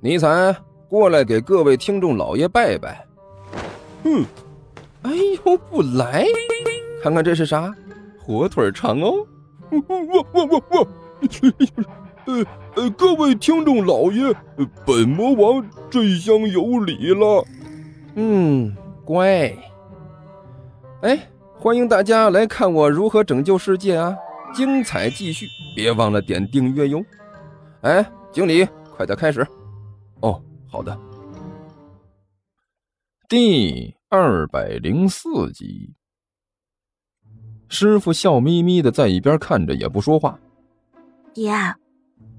尼采过来给各位听众老爷拜拜。嗯，哎呦，不来，看看这是啥？火腿肠哦。我我我我，呃呃，各位听众老爷，本魔王这厢有礼了。嗯，乖。哎，欢迎大家来看我如何拯救世界啊！精彩继续，别忘了点订阅哟。哎，经理，快点开始。哦，好的。第二百零四集。师傅笑眯眯的在一边看着，也不说话。爹。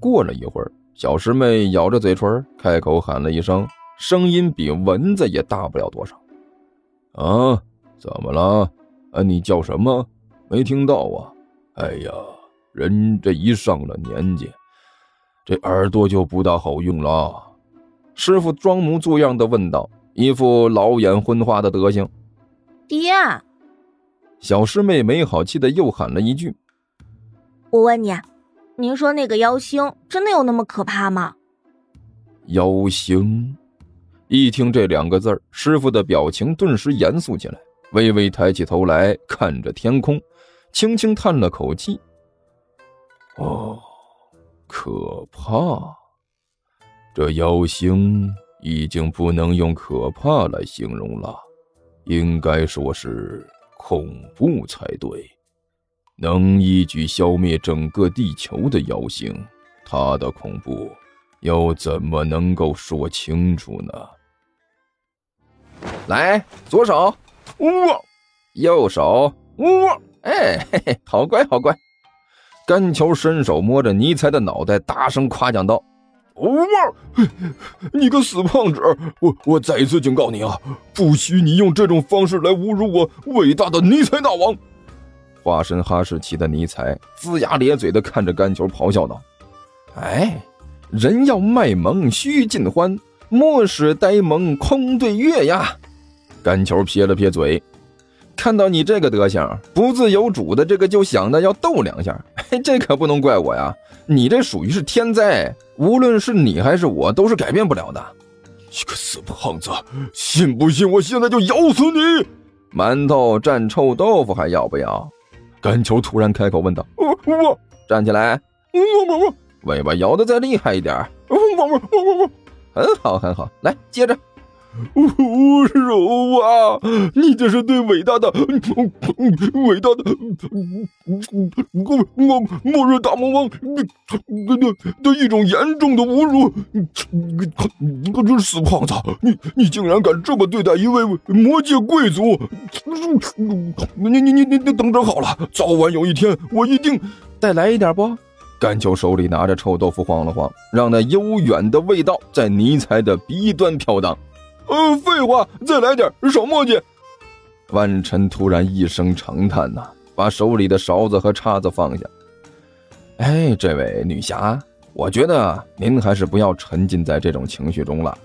过了一会儿，小师妹咬着嘴唇，开口喊了一声，声音比蚊子也大不了多少。啊，怎么了？啊，你叫什么？没听到啊？哎呀，人这一上了年纪，这耳朵就不大好用了。师傅装模作样的问道，一副老眼昏花的德行。爹。小师妹没好气的又喊了一句：“我问你，您说那个妖星真的有那么可怕吗？”妖星，一听这两个字儿，师傅的表情顿时严肃起来，微微抬起头来看着天空，轻轻叹了口气：“哦，可怕。这妖星已经不能用可怕来形容了，应该说是……”恐怖才对，能一举消灭整个地球的妖星，它的恐怖又怎么能够说清楚呢？来，左手，哇，右手，哇，哎，嘿嘿，好乖，好乖。甘球伸手摸着尼才的脑袋，大声夸奖道。哇！你个死胖子，我我再一次警告你啊，不许你用这种方式来侮辱我伟大的尼采大王！化身哈士奇的尼采龇牙咧嘴的看着甘球，咆哮道：“哎，人要卖萌须尽欢，莫使呆萌空对月呀！”甘球撇了撇嘴。看到你这个德行，不自由主的这个就想着要斗两下，这可不能怪我呀！你这属于是天灾，无论是你还是我，都是改变不了的。你个死胖子，信不信我现在就咬死你？馒头蘸臭豆腐还要不要？甘球突然开口问道：“我我站起来，我我我尾巴摇的再厉害一点，我我我我我很好很好，来接着。”侮辱啊！你这是对伟大的、伟大的末末日大魔王的的一种严重的侮辱！你这死胖子，你你竟然敢这么对待一位魔界贵族！你你你你你等着好了，早晚有一天我一定再来一点不？甘秋手里拿着臭豆腐晃了晃，让那悠远的味道在尼采的鼻端飘荡。呃，废话，再来点，少墨迹。万晨突然一声长叹呐，把手里的勺子和叉子放下。哎，这位女侠，我觉得您还是不要沉浸在这种情绪中了。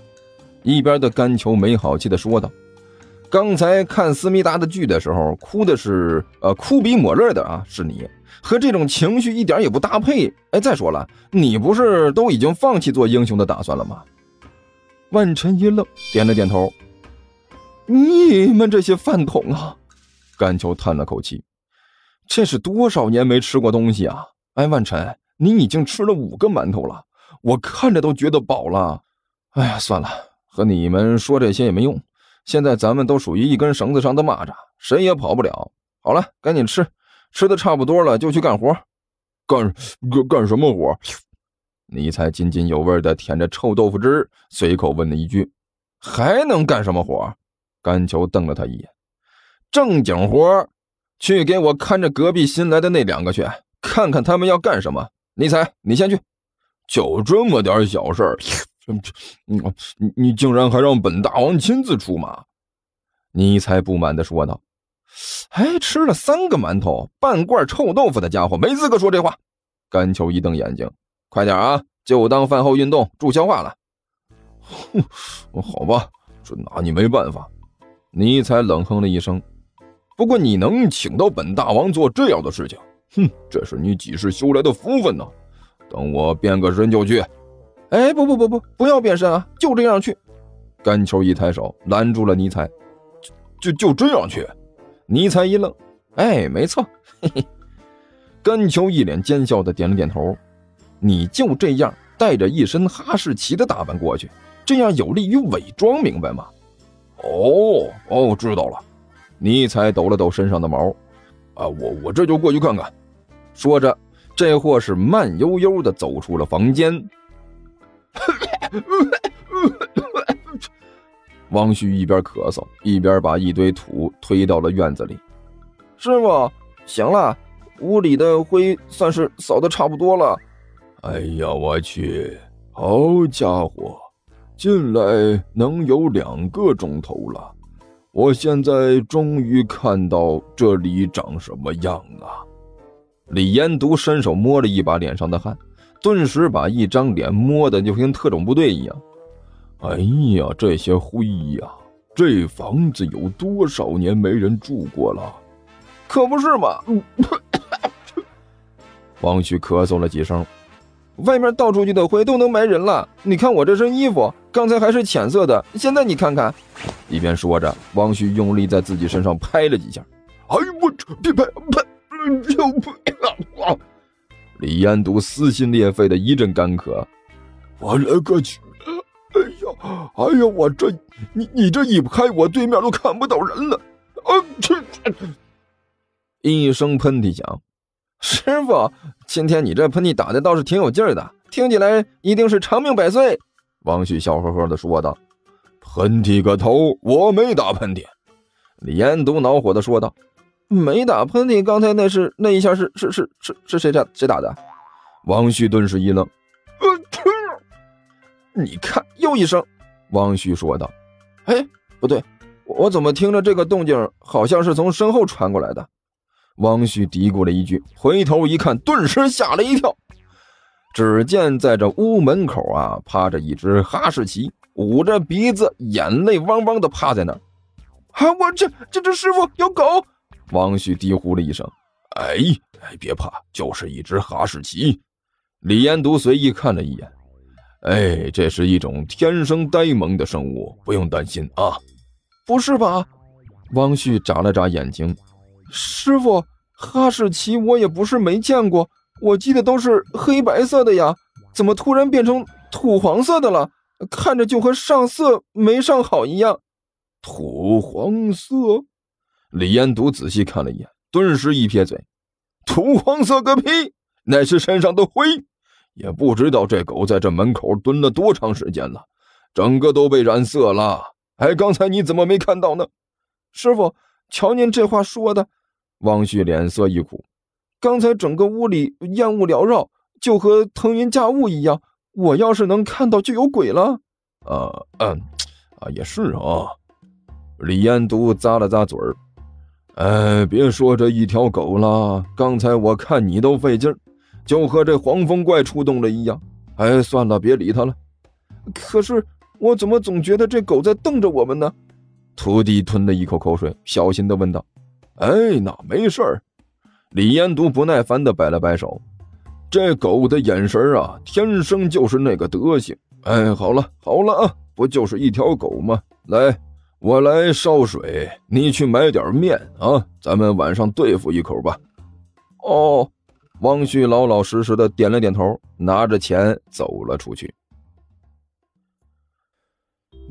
一边的甘球没好气的说道：“刚才看思密达的剧的时候，哭的是呃哭鼻抹泪的啊，是你，和这种情绪一点也不搭配。哎，再说了，你不是都已经放弃做英雄的打算了吗？”万晨一愣，点了点头。你们这些饭桶啊！甘秋叹了口气。这是多少年没吃过东西啊！哎，万晨，你已经吃了五个馒头了，我看着都觉得饱了。哎呀，算了，和你们说这些也没用。现在咱们都属于一根绳子上的蚂蚱，谁也跑不了。好了，赶紧吃，吃的差不多了就去干活。干干干什么活？尼才津津有味的舔着臭豆腐汁，随口问了一句：“还能干什么活？”甘球瞪了他一眼：“正经活，去给我看着隔壁新来的那两个去，看看他们要干什么。”尼才，你先去。就这么点小事，你你你竟然还让本大王亲自出马？尼才不满的说道：“还吃了三个馒头，半罐臭豆腐的家伙没资格说这话。”甘球一瞪眼睛。快点啊！就当饭后运动助消化了。哼，好吧，这拿你没办法。尼采冷哼了一声。不过你能请到本大王做这样的事情，哼，这是你几世修来的福分呢。等我变个身就去。哎，不不不不，不要变身啊，就这样去。甘球一抬手拦住了尼采，就就这样去。尼采一愣，哎，没错，嘿嘿。甘球一脸奸笑的点了点头，你就这样带着一身哈士奇的打扮过去，这样有利于伪装，明白吗？哦哦，知道了。尼采抖了抖身上的毛，啊，我我这就过去看看。说着，这货是慢悠悠的走出了房间。汪旭一边咳嗽，一边把一堆土推到了院子里。师傅，行了，屋里的灰算是扫的差不多了。哎呀，我去，好家伙，进来能有两个钟头了。我现在终于看到这里长什么样了。李延独伸手摸了一把脸上的汗，顿时把一张脸摸的就跟特种部队一样。哎呀，这些灰呀！这房子有多少年没人住过了？可不是嘛！王旭咳嗽了几声，外面倒出去的灰都能埋人了。你看我这身衣服，刚才还是浅色的，现在你看看。一边说着，王旭用力在自己身上拍了几下。哎呦我别拍拍！就不要！李彦独撕心裂肺的一阵干咳。我勒个去！哎呀，哎呀，我这你你这一拍，我对面都看不到人了。啊！去！一声喷嚏响，师傅，今天你这喷嚏打的倒是挺有劲儿的，听起来一定是长命百岁。王旭笑呵呵的说道：“喷嚏个头，我没打喷嚏。”李彦独恼火的说道。没打喷嚏，刚才那是那一下是是是是是谁打谁打的？王旭顿时一愣，你看又一声。王旭说道：“哎，不对，我怎么听着这个动静好像是从身后传过来的？”汪旭嘀咕了一句，回头一看，顿时吓了一跳。只见在这屋门口啊，趴着一只哈士奇，捂着鼻子，眼泪汪汪的趴在那儿。啊，我这这只师傅有狗！汪旭低呼了一声：“哎哎，别怕，就是一只哈士奇。”李延独随意看了一眼：“哎，这是一种天生呆萌的生物，不用担心啊。”“不是吧？”汪旭眨了眨眼睛：“师傅，哈士奇我也不是没见过，我记得都是黑白色的呀，怎么突然变成土黄色的了？看着就和上色没上好一样。”“土黄色？”李彦独仔细看了一眼，顿时一撇嘴：“土黄色个屁！那是身上的灰。也不知道这狗在这门口蹲了多长时间了，整个都被染色了。哎，刚才你怎么没看到呢？师傅，瞧您这话说的。”王旭脸色一苦：“刚才整个屋里烟雾缭绕，就和腾云驾雾一样。我要是能看到，就有鬼了。”“呃嗯，啊也是啊。”李延独咂了咂嘴儿。哎，别说这一条狗了，刚才我看你都费劲儿，就和这黄风怪出动了一样。哎，算了，别理他了。可是我怎么总觉得这狗在瞪着我们呢？徒弟吞了一口口水，小心的问道：“哎，那没事儿。”李延独不耐烦的摆了摆手：“这狗的眼神啊，天生就是那个德行。哎，好了好了啊，不就是一条狗吗？来。”我来烧水，你去买点面啊！咱们晚上对付一口吧。哦，汪旭老老实实的点了点头，拿着钱走了出去。